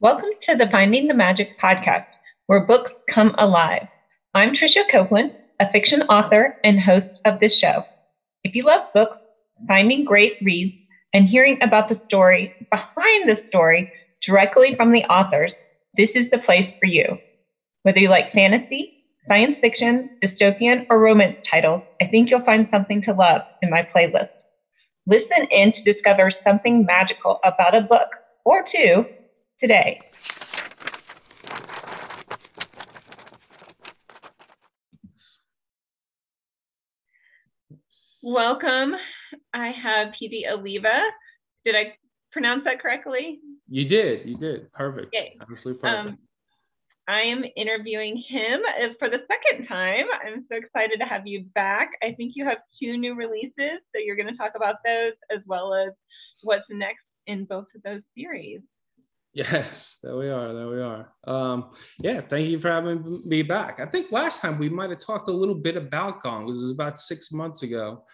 Welcome to the Finding the Magic podcast, where books come alive. I'm Tricia Copeland, a fiction author and host of this show. If you love books, finding great reads, and hearing about the story behind the story directly from the authors, this is the place for you. Whether you like fantasy, science fiction, dystopian, or romance titles, I think you'll find something to love in my playlist. Listen in to discover something magical about a book or two today. Welcome. I have PD Oliva. Did I pronounce that correctly? You did. You did. Perfect. Okay. Absolutely perfect. Um, I am interviewing him uh, for the second time. I'm so excited to have you back. I think you have two new releases, so you're going to talk about those as well as what's next in both of those series. Yes, there we are. There we are. Um, yeah, thank you for having me back. I think last time we might have talked a little bit about Golem. It was about six months ago.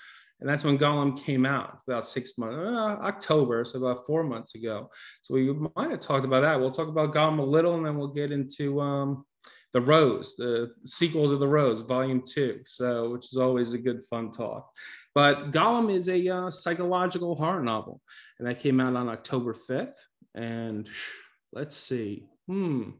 And that's when Golem came out, about six months, uh, October, so about four months ago. So we might have talked about that. We'll talk about Golem a little, and then we'll get into um, the Rose, the sequel to the Rose, Volume Two. So, which is always a good fun talk. But Golem is a uh, psychological horror novel, and that came out on October fifth. And let's see, hmm,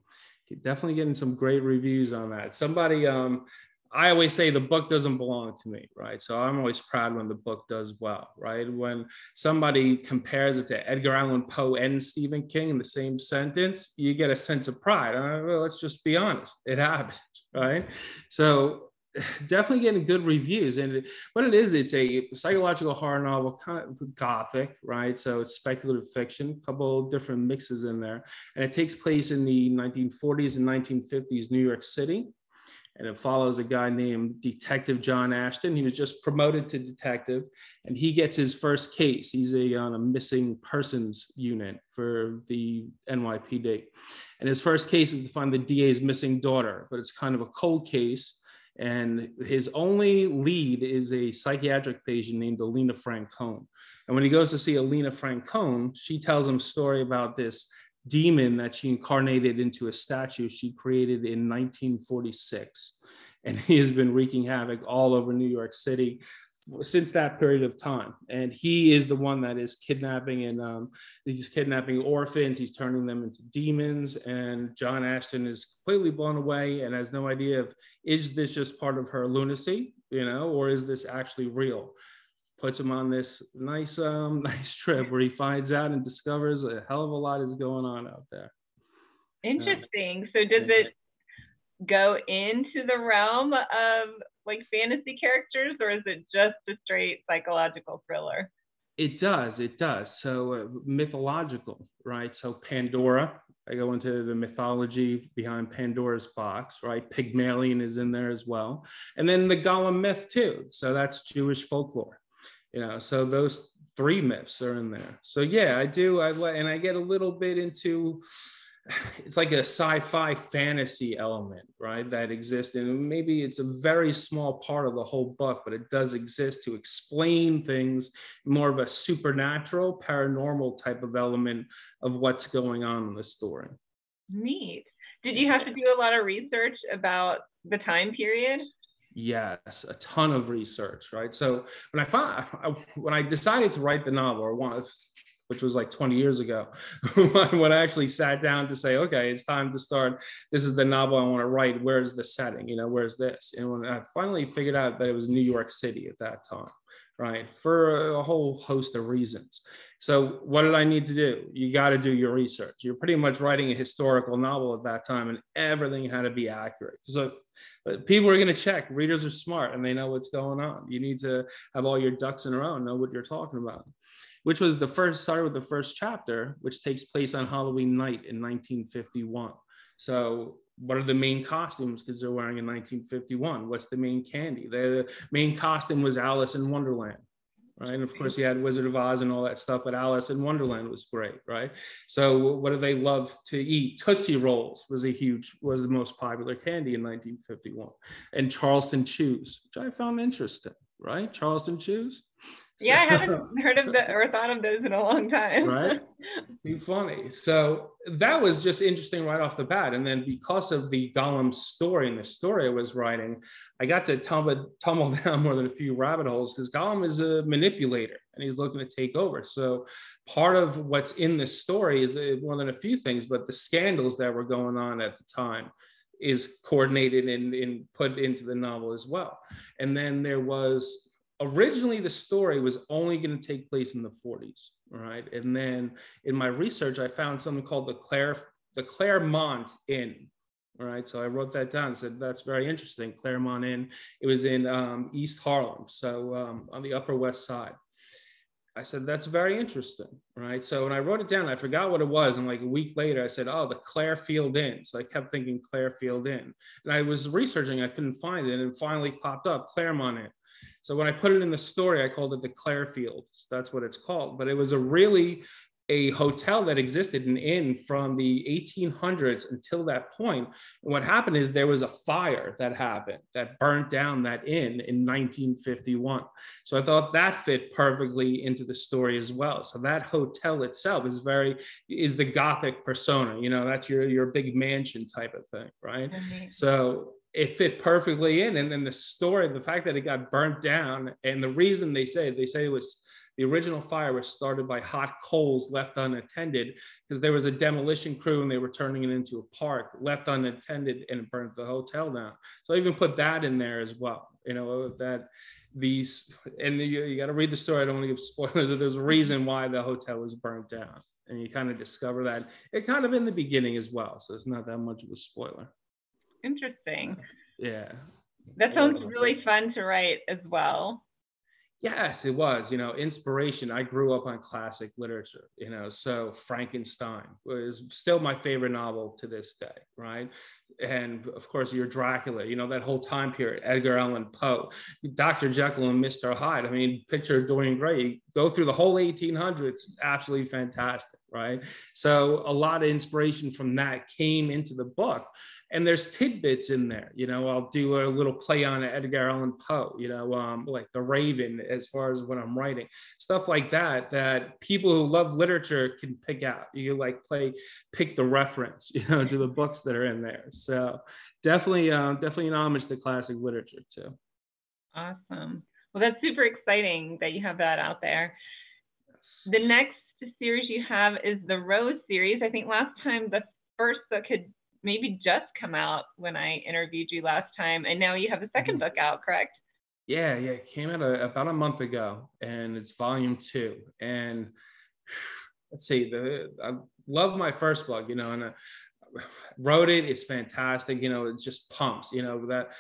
definitely getting some great reviews on that. Somebody, um, I always say the book doesn't belong to me, right? So I'm always proud when the book does well, right? When somebody compares it to Edgar Allan Poe and Stephen King in the same sentence, you get a sense of pride. Uh, well, let's just be honest, it happens, right? So definitely getting good reviews. And what it is, it's a psychological horror novel, kind of gothic, right? So it's speculative fiction, a couple different mixes in there. And it takes place in the 1940s and 1950s New York City. And it follows a guy named Detective John Ashton. He was just promoted to detective, and he gets his first case. He's a, on a missing persons unit for the NYPD. And his first case is to find the DA's missing daughter, but it's kind of a cold case and his only lead is a psychiatric patient named Alina Francone. And when he goes to see Alina Francone, she tells him a story about this demon that she incarnated into a statue she created in 1946. And he has been wreaking havoc all over New York City since that period of time. And he is the one that is kidnapping and um, he's kidnapping orphans. He's turning them into demons. And John Ashton is completely blown away and has no idea of is this just part of her lunacy, you know, or is this actually real? Puts him on this nice, um, nice trip where he finds out and discovers a hell of a lot is going on out there. Interesting. so does it go into the realm of like fantasy characters or is it just a straight psychological thriller? It does, it does. So uh, mythological, right? So Pandora, I go into the mythology behind Pandora's box, right? Pygmalion is in there as well. And then the Golem myth too. So that's Jewish folklore, you know, so those three myths are in there. So yeah, I do. I and I get a little bit into it's like a sci-fi fantasy element right that exists. And maybe it's a very small part of the whole book but it does exist to explain things more of a supernatural paranormal type of element of what's going on in the story. Neat. Did you have to do a lot of research about the time period? Yes a ton of research right? So when i found when i decided to write the novel or one which was like 20 years ago, when I actually sat down to say, okay, it's time to start. This is the novel I want to write. Where's the setting? You know, where's this? And when I finally figured out that it was New York City at that time, right, for a whole host of reasons. So, what did I need to do? You got to do your research. You're pretty much writing a historical novel at that time, and everything had to be accurate. So, but people are going to check. Readers are smart and they know what's going on. You need to have all your ducks in a row and know what you're talking about which was the first, started with the first chapter, which takes place on Halloween night in 1951. So what are the main costumes because they're wearing in 1951 what's the main candy? The main costume was alice in wonderland right? And of course you had wizard of oz and all that stuff but alice in wonderland was great right? So what do they love to eat? Tootsie rolls was a huge was the most popular candy in 1951 and charleston chews which i found interesting right charleston chews. Yeah, so, I haven't heard of the or thought of those in a long time. right? Too funny. So that was just interesting right off the bat. And then because of the Golem story and the story I was writing, I got to tumble, tumble down more than a few rabbit holes because Golem is a manipulator and he's looking to take over. So part of what's in this story is uh, more than a few things, but the scandals that were going on at the time is coordinated and, and put into the novel as well. And then there was originally the story was only going to take place in the 40s, right? And then in my research, I found something called the Claire the Claremont Inn. Right, so I wrote that down. Said that's very interesting. Claremont Inn. It was in um, East Harlem, so um, on the Upper West Side. I said, that's very interesting. Right. So when I wrote it down, I forgot what it was. And like a week later, I said, oh, the Clarefield Inn. So I kept thinking Clarefield Inn. And I was researching, I couldn't find it. And it finally popped up Claremont Inn. So when I put it in the story, I called it the Clarefield. That's what it's called. But it was a really a hotel that existed an inn from the 1800s until that point. And what happened is there was a fire that happened that burnt down that inn in 1951. So I thought that fit perfectly into the story as well. So that hotel itself is very is the gothic persona. You know, that's your your big mansion type of thing, right? Mm-hmm. So it fit perfectly in. And then the story, the fact that it got burnt down, and the reason they say they say it was the original fire was started by hot coals left unattended because there was a demolition crew and they were turning it into a park, left unattended, and it burned the hotel down. So I even put that in there as well. You know that these and you, you got to read the story. I don't want to give spoilers. But there's a reason why the hotel was burnt down, and you kind of discover that it kind of in the beginning as well. So it's not that much of a spoiler. Interesting. Yeah. That sounds really fun to write as well. Yes, it was. You know, inspiration. I grew up on classic literature, you know, so Frankenstein was still my favorite novel to this day, right? And of course, your Dracula, you know, that whole time period, Edgar Allan Poe, Dr. Jekyll and Mr. Hyde. I mean, picture Dorian Gray, go through the whole 1800s, absolutely fantastic, right? So a lot of inspiration from that came into the book and there's tidbits in there. You know, I'll do a little play on Edgar Allan Poe. You know, um, like The Raven, as far as what I'm writing stuff like that. That people who love literature can pick out. You like play, pick the reference. You know, to the books that are in there. So definitely, um, definitely an homage to classic literature too. Awesome. Well, that's super exciting that you have that out there. The next series you have is the Rose series. I think last time the first book had maybe just come out when I interviewed you last time, and now you have a 2nd mm-hmm. book out, correct? Yeah, yeah, it came out a, about a month ago, and it's volume two. And let's see, the I love my first book, you know, and uh, wrote it it's fantastic you know it just pumps you know that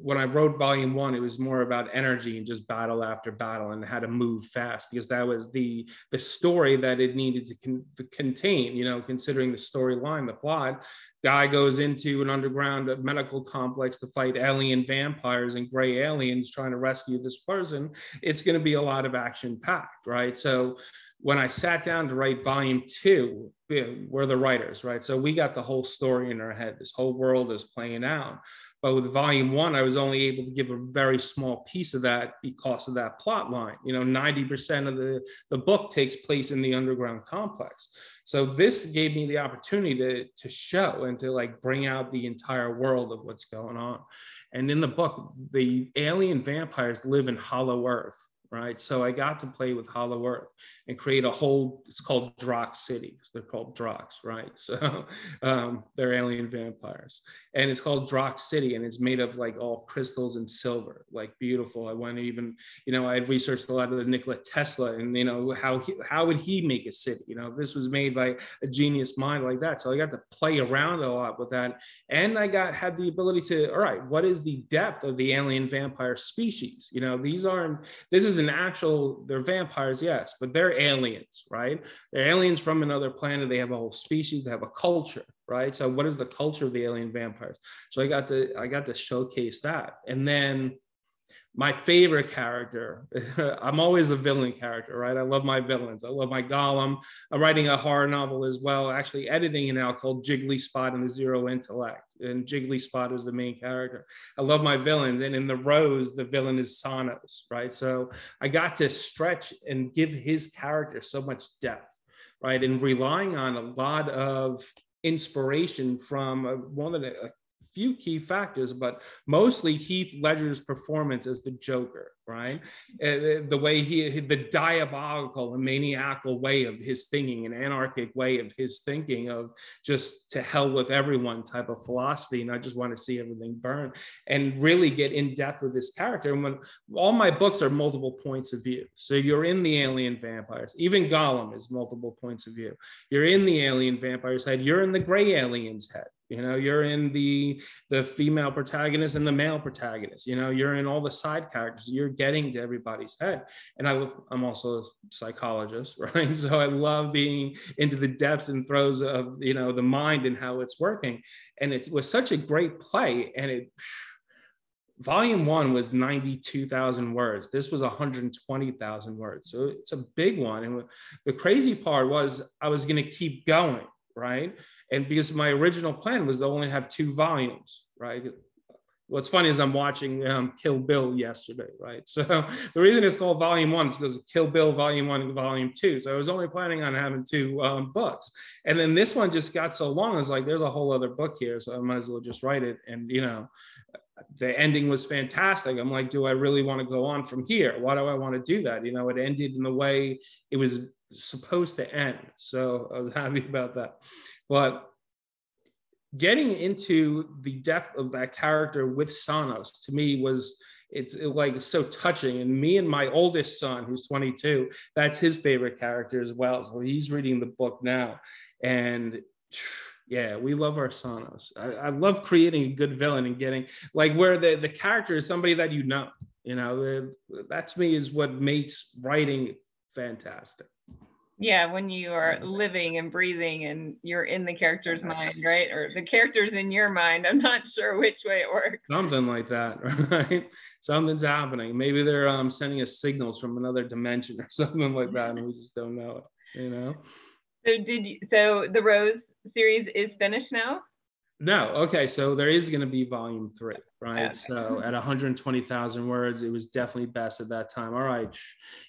when i wrote volume one it was more about energy and just battle after battle and how to move fast because that was the the story that it needed to, con- to contain you know considering the storyline the plot. Guy goes into an underground medical complex to fight alien vampires and gray aliens trying to rescue this person. It's going to be a lot of action packed right? So when I sat down to write volume two, we're the writers, right? So we got the whole story in our head. This whole world is playing out. But with volume one, I was only able to give a very small piece of that because of that plot line. You know, 90% of the, the book takes place in the underground complex. So this gave me the opportunity to, to show and to like bring out the entire world of what's going on. And in the book, the alien vampires live in Hollow Earth right? So I got to play with Hollow Earth and create a whole, it's called Drox City. They're called Drox, right? So um, they're alien vampires. And it's called Drox City and it's made of like all crystals and silver, like beautiful. I went even, you know, I had researched a lot of the Nikola Tesla and, you know, how, he, how would he make a city? You know, this was made by a genius mind like that. So I got to play around a lot with that. And I got, had the ability to, all right, what is the depth of the alien vampire species? You know, these aren't, this is an actual, they're vampires, yes, but they're aliens, right? They're aliens from another planet. They have a whole species, they have a culture, right? So what is the culture of the alien vampires? So I got to, I got to showcase that. And then my favorite character. I'm always a villain character, right? I love my villains. I love my Golem. I'm writing a horror novel as well, actually editing it now called Jiggly Spot and the Zero Intellect. And Jiggly Spot is the main character. I love my villains. And in The Rose, the villain is Sanos, right? So I got to stretch and give his character so much depth, right? And relying on a lot of inspiration from uh, one of the few key factors, but mostly Heath Ledger's performance as the Joker, right? Uh, the way he, the diabolical and maniacal way of his thinking, an anarchic way of his thinking of just to hell with everyone type of philosophy. And I just want to see everything burn and really get in depth with this character. And when all my books are multiple points of view. So you're in the alien vampires, even Golem is multiple points of view. You're in the alien vampire's head, you're in the gray alien's head you know you're in the the female protagonist and the male protagonist you know you're in all the side characters you're getting to everybody's head and i i'm also a psychologist right so i love being into the depths and throes of you know the mind and how it's working and it was such a great play and it volume one was 92,000 words. This was 120,000 words. So it's a big one. And the crazy part was I was going to keep going, right? And because my original plan was to only have two volumes, right? What's funny is I'm watching um, Kill Bill yesterday, right? So the reason it's called Volume One is because Kill Bill Volume One and Volume Two. So I was only planning on having two um, books, and then this one just got so long. It's like, "There's a whole other book here, so I might as well just write it." And you know, the ending was fantastic. I'm like, "Do I really want to go on from here? Why do I want to do that?" You know, it ended in the way it was supposed to end. So I was happy about that. But getting into the depth of that character with Sanos to me was it's like so touching. And me and my oldest son, who's 22, that's his favorite character as well. So he's reading the book now. And yeah, we love our Sanos. I, I love creating a good villain and getting like where the, the character is somebody that you know. You know, that to me is what makes writing fantastic yeah when you are living and breathing and you're in the character's mind right? Or the character's in your mind i'm not sure which way it works. Something like that right? Something's happening. Maybe they're um, sending us signals from another dimension or something like that and we just don't know it you know? So did you so the rose series is finished now no. Okay. So there is going to be volume three, right? So at 120,000 words, it was definitely best at that time. All right.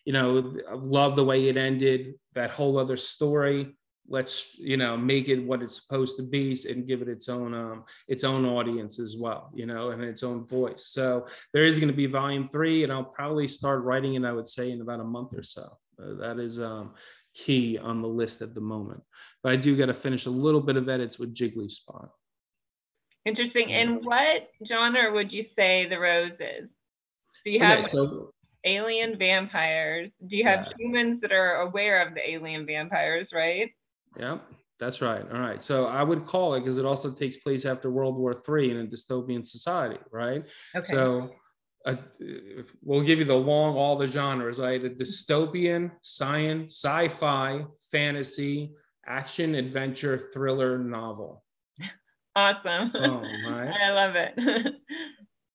You know, love the way it ended, that whole other story. Let's, you know, make it what it's supposed to be and give it its own, um, its own audience as well, you know, and its own voice. So there is going to be volume three, and I'll probably start writing it, I would say, in about a month or so. Uh, that is um, key on the list at the moment. But I do got to finish a little bit of edits with Jiggly Spot. Interesting. And what genre would you say the rose is? Do you have okay, so, alien vampires? Do you have yeah. humans that are aware of the alien vampires, right? Yeah, that's right. All right. So I would call it because it also takes place after World War III in a dystopian society, right? Okay. So uh, we'll give you the long, all the genres, right? A dystopian, science, sci-fi, fantasy, action, adventure, thriller novel. Awesome. Oh, I love it.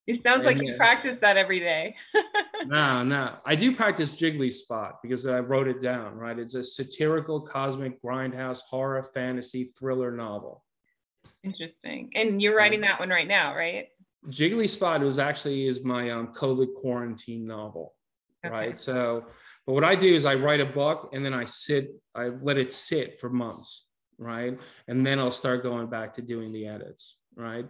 it sounds and like you practice that every day. no, no. I do practice Jiggly Spot because I wrote it down, right? It's a satirical, cosmic, grindhouse, horror, fantasy, thriller novel. Interesting. And you're writing that one right now, right? Jiggly Spot was actually is my um, COVID quarantine novel, okay. right? So, but what I do is I write a book and then I sit, I let it sit for months right? And then I'll start going back to doing the edits, right?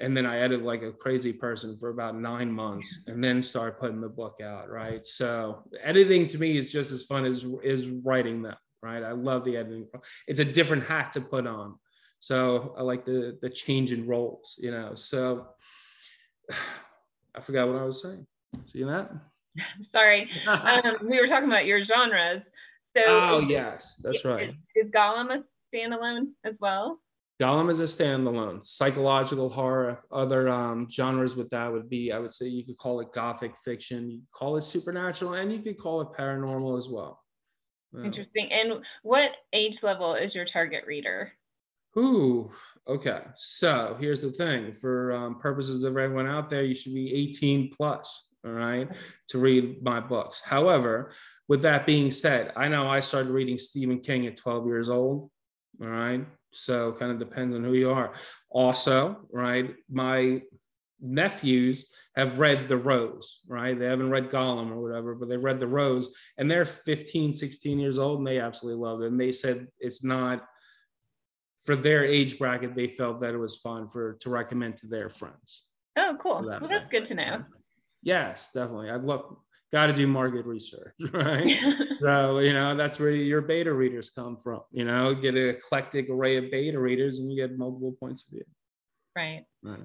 And then I edit like a crazy person for about nine months and then start putting the book out, right? So editing to me is just as fun as is writing them, right? I love the editing. It's a different hat to put on. So I like the the change in roles, you know. So I forgot what I was saying. See that? Sorry. um, we were talking about your genres. So oh yes, that's right. Is, is Golem a standalone as well? Golem is a standalone. Psychological horror, other um, genres with that would be, I would say, you could call it gothic fiction, you could call it supernatural, and you could call it paranormal as well. Interesting. And what age level is your target reader? Ooh, okay. So here's the thing: for um, purposes of everyone out there, you should be 18 plus, all right, to read my books. However, with that being said, I know I started reading Stephen King at 12 years old, all right. So kind of depends on who you are. Also, right, my nephews have read The Rose, right? They haven't read Golem or whatever, but they read The Rose and they're 15, 16 years old and they absolutely love it. And they said it's not for their age bracket, they felt that it was fun for to recommend to their friends. Oh, cool. That well, that's good to know. Yes, definitely. I'd love got to do market research, right? so, you know, that's where your beta readers come from. You know, get an eclectic array of beta readers and you get multiple points of view. Right. Right.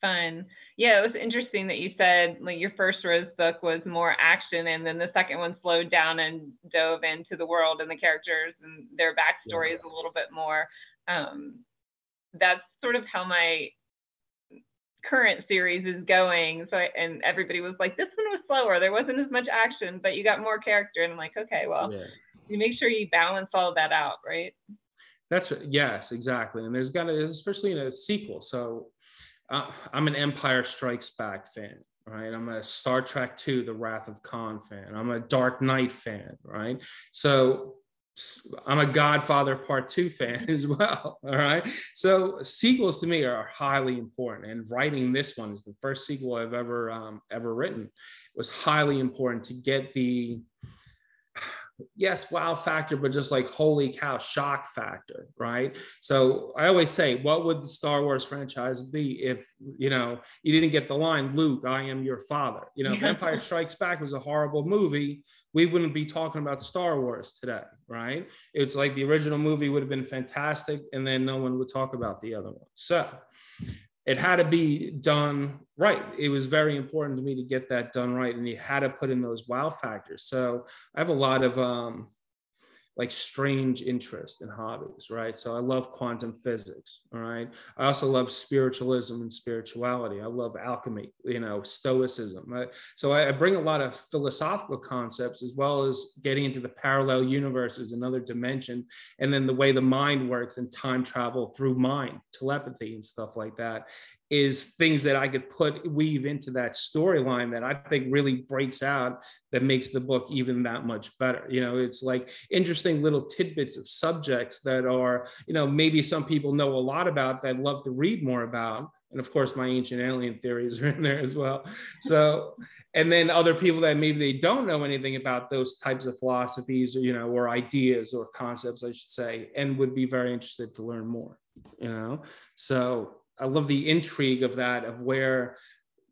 Fun. Yeah, it was interesting that you said like your first Rose book was more action, and then the second one slowed down and dove into the world and the characters and their backstories yeah. a little bit more. Um, that's sort of how my current series is going. So, I, and everybody was like, this one was slower. There wasn't as much action, but you got more character. And I'm like, okay, well, yeah. you make sure you balance all that out, right? That's yes, exactly. And there's got to, especially in a sequel. So, uh, I'm an Empire Strikes Back fan, right? I'm a Star Trek II, The Wrath of Khan fan. I'm a Dark Knight fan, right? So I'm a Godfather Part Two fan as well. All right. So sequels to me are highly important, and writing this one is the first sequel I've ever um, ever written. It was highly important to get the yes, wow factor, but just like holy cow, shock factor, right? So I always say, what would the Star Wars franchise be if you know you didn't get the line, Luke, I am your father? You know, Empire Strikes Back was a horrible movie. We wouldn't be talking about Star Wars today, right? It's like the original movie would have been fantastic, and then no one would talk about the other one. So it had to be done right. It was very important to me to get that done right, and you had to put in those wow factors. So I have a lot of um, like strange interest and hobbies, right? So I love quantum physics, all right? I also love spiritualism and spirituality. I love alchemy, you know, stoicism. Right? so I, I bring a lot of philosophical concepts as well as getting into the parallel universes, another dimension, and then the way the mind works and time travel through mind, telepathy and stuff like that is things that I could put weave into that storyline that I think really breaks out that makes the book even that much better. You know, it's like interesting little tidbits of subjects that are, you know, maybe some people know a lot about that love to read more about. And of course, my ancient alien theories are in there as well. So, and then other people that maybe they don't know anything about those types of philosophies or, you know, or ideas or concepts, I should say, and would be very interested to learn more, you know? So I love the intrigue of that, of where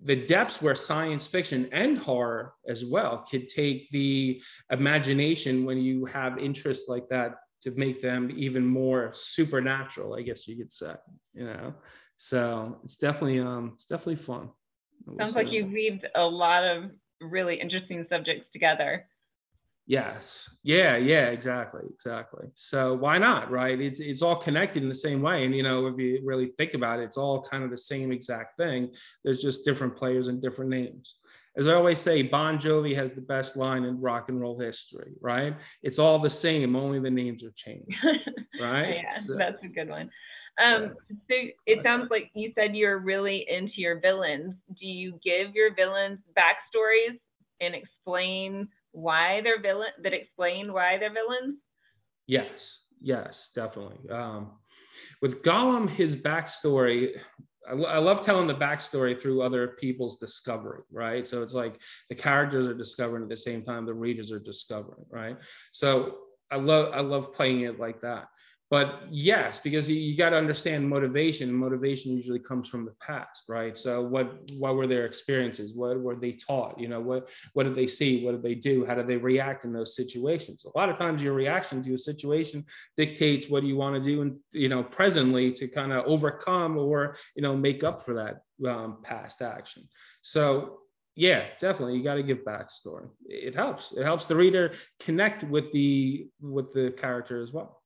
the depths where science fiction and horror as well could take the imagination when you have interests like that to make them even more supernatural, I guess you could say, you know. So it's definitely um it's definitely fun. Sounds like you weaved a lot of really interesting subjects together. Yes. Yeah. Yeah. Exactly. Exactly. So why not? Right. It's it's all connected in the same way. And you know, if you really think about it, it's all kind of the same exact thing. There's just different players and different names. As I always say, Bon Jovi has the best line in rock and roll history. Right. It's all the same. Only the names are changed. Right. yeah, so, that's a good one. Um, so it sounds like you said you're really into your villains. Do you give your villains backstories and explain? Why they're villain that explain why they're villains? Yes, yes, definitely. Um, with Golem, his backstory, I, I love telling the backstory through other people's discovery, right? So it's like the characters are discovering at the same time the readers are discovering, right? So I love I love playing it like that but yes because you, got to understand motivation motivation usually comes from the past right? So what what were their experiences? What were they taught? You know what what did they see? What did they do? How did they react in those situations? A lot of times your reaction to a situation dictates what you want to do and you know presently to kind of overcome or you know make up for that um, past action. So yeah definitely you got to give backstory. It helps. It helps the reader connect with the with the character as well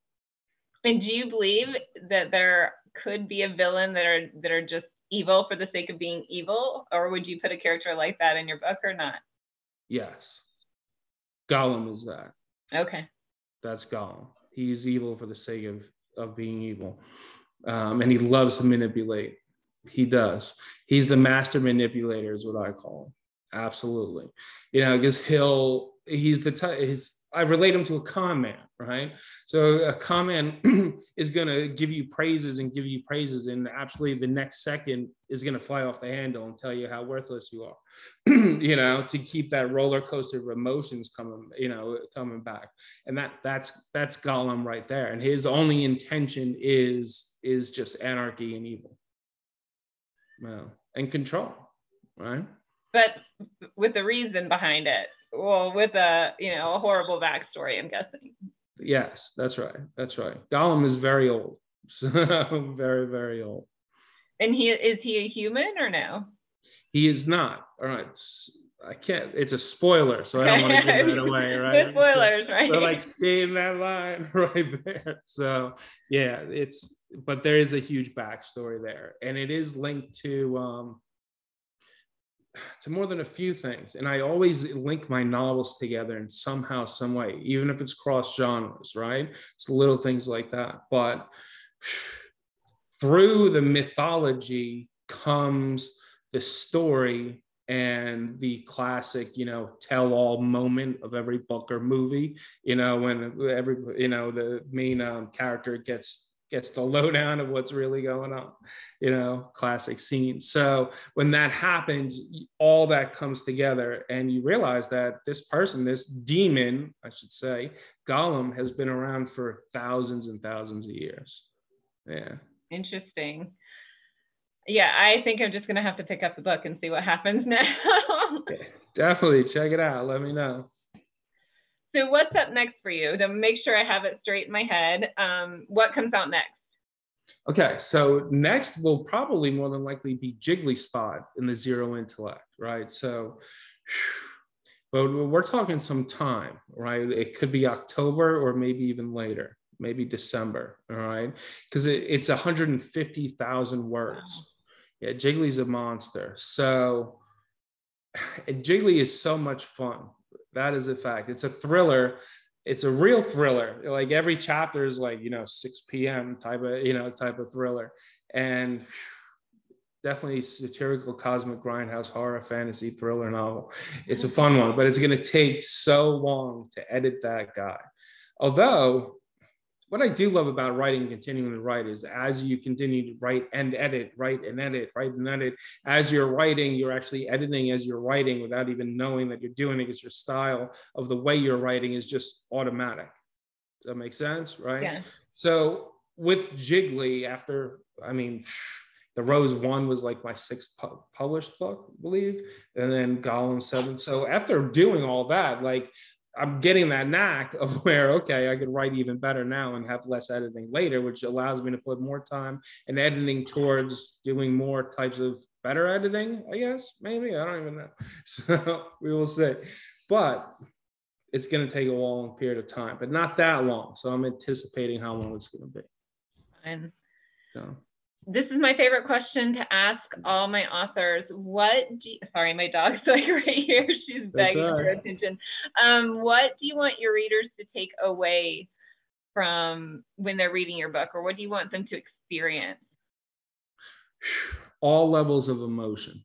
and do you believe that there could be a villain that are that are just evil for the sake of being evil, or would you put a character like that in your book or not? Yes. Golem is that. Okay. That's Golem. He's evil for the sake of of being evil, um, and he loves to manipulate. He does. He's the master manipulator, is what I call him. Absolutely. You know, because he'll he's the type he's I relate them to a con man, right? So a con man is going to give you praises and give you praises, and absolutely the next second is going to fly off the handle and tell you how worthless you are, you know, to keep that roller coaster of emotions coming, you know, coming back. And that that's that's Golem right there. And his only intention is is just anarchy and evil, well, and control, right? But with the reason behind it well, with a you know a horrible backstory, I'm guessing. Yes, that's right. That's right. Golem is very old, very very old. And he is he a human or no? He is not. All right. I can't. It's a spoiler, so I don't want to give it away, right? Spoilers, right? They're like skating that line right there. So yeah, it's but there is a huge backstory there, and it is linked to um, to more than a few things. And I always link my novels together in somehow, some way, even if it's cross genres, right? It's little things like that. But through the mythology comes the story and the classic, you know, tell all moment of every book or movie, you know, when every, you know, the main um, character gets gets the lowdown of what's really going on, you know, classic scene. So when that happens, all that comes together and you realize that this person, this demon, I should say, Golem has been around for thousands and thousands of years. Yeah. Interesting. Yeah, I think I'm just going to have to pick up the book and see what happens now. yeah, definitely check it out. Let me know. So what's up next for you? To make sure I have it straight in my head, um, what comes out next? Okay, so next will probably more than likely be Jiggly Spot in the Zero Intellect, right? So, but we're talking some time, right? It could be October or maybe even later, maybe December, all right? Because it, it's 150,000 words. Wow. Yeah, Jiggly's a monster. So, Jiggly is so much fun that is a fact. It's a thriller. It's a real thriller. Like every chapter is like, you know, 6 p.m. type of, you know, type of thriller. And definitely satirical cosmic grindhouse horror fantasy thriller novel. It's a fun one, but it's going to take so long to edit that guy. Although what I do love about writing and continuing to write is as you continue to write and edit, write and edit, write and edit, as you're writing, you're actually editing as you're writing without even knowing that you're doing it. It's your style of the way you're writing is just automatic. Does that make sense? Right. Yeah. So with Jiggly, after, I mean, the Rose One was like my sixth pu- published book, I believe, and then Golem Seven. So after doing all that, like I'm getting that knack of where okay, I could write even better now and have less editing later, which allows me to put more time and editing towards doing more types of better editing. I guess maybe I don't even know. So we will see, but it's going to take a long period of time, but not that long. So I'm anticipating how long it's going to be. Fine. So this is my favorite question to ask all my authors. What do you, sorry, my dog's like right here. She's begging right. for attention. Um, what do you want your readers to take away from when they're reading your book, or what do you want them to experience? All levels of emotion,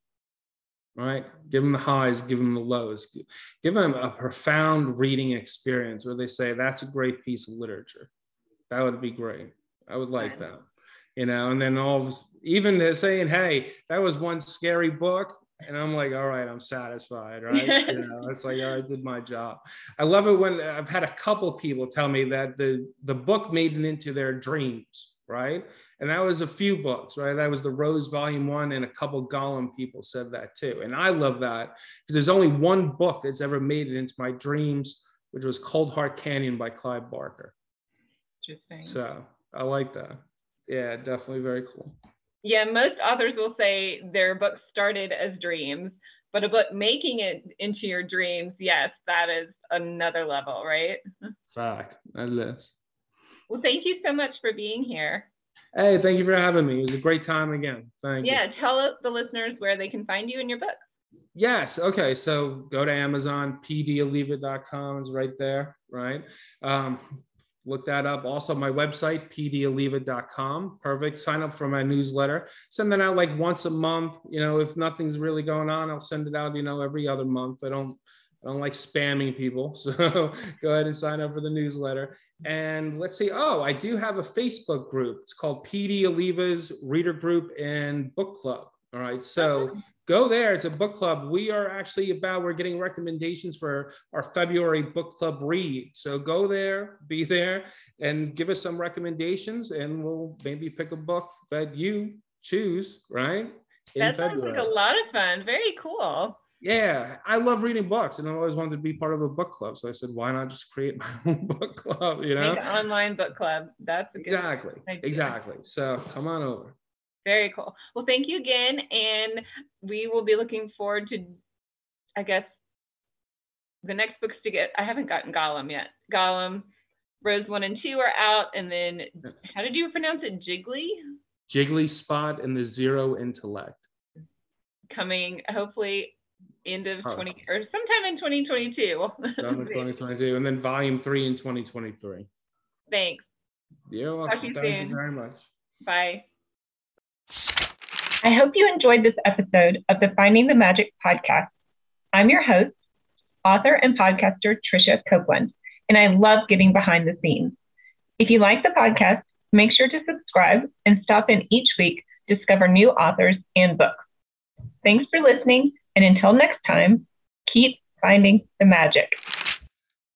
right? Give them the highs, give them the lows, give them a profound reading experience where they say, That's a great piece of literature. That would be great. I would like that you know, and then all of, even saying, hey, that was one scary book. And I'm like, all right, I'm satisfied, right? you know, it's like, I did my job. I love it when I've had a couple people tell me that the the book made it into their dreams, right? And that was a few books, right? That was the Rose Volume One, and a couple Golem people said that too. And I love that because there's only one book that's ever made it into my dreams, which was Coldheart Canyon by Clive Barker. Interesting. So I like that yeah, definitely very cool. Yeah, most authors will say their book started as dreams, but a book making it into your dreams, yes, that is another level, right? Fact. That is. Well, thank you so much for being here. Hey, thank you for having me. It was a great time again. Thank yeah, you. Yeah, tell the listeners where they can find you in your book. Yes. Okay. So go to Amazon, pdoliva.com is right there, right? Um, look that up. Also, my website, pdoliva.com. Perfect. Sign up for my newsletter. Send that out like once a month. You know, if nothing's really going on, I'll send it out, you know, every other month. I don't I don't like spamming people. So go ahead and sign up for the newsletter. And let's see. Oh, I do have a Facebook group. It's called PD Oliva's Reader Group and Book Club. All right. So go there. It's a book club. We are actually about, we're getting recommendations for our February book club read. So go there, be there, and give us some recommendations, and we'll maybe pick a book that you choose, right? In that sounds February. like a lot of fun. Very cool. Yeah, I love reading books, and I always wanted to be part of a book club. So I said, why not just create my own book club? You know, online book club. That's exactly, exactly. So come on over. Very cool. Well, thank you again. And we will be looking forward to, I guess, the next books to get. I haven't gotten Golem yet. Golem, Rose 1 and 2 are out. And then, how did you pronounce it? Jiggly? Jiggly Spot and the Zero Intellect. Coming hopefully end of 20 or sometime in 2022. Sometime in 2022. And then volume three in 2023. Thanks. You're welcome. You Thank soon. you very much. Bye. I hope you enjoyed this episode of the Finding the Magic podcast. I'm your host, author and podcaster Tricia Copeland, and I love getting behind the scenes. If you like the podcast, make sure to subscribe and stop in each week to discover new authors and books. Thanks for listening, and until next time, keep finding the magic.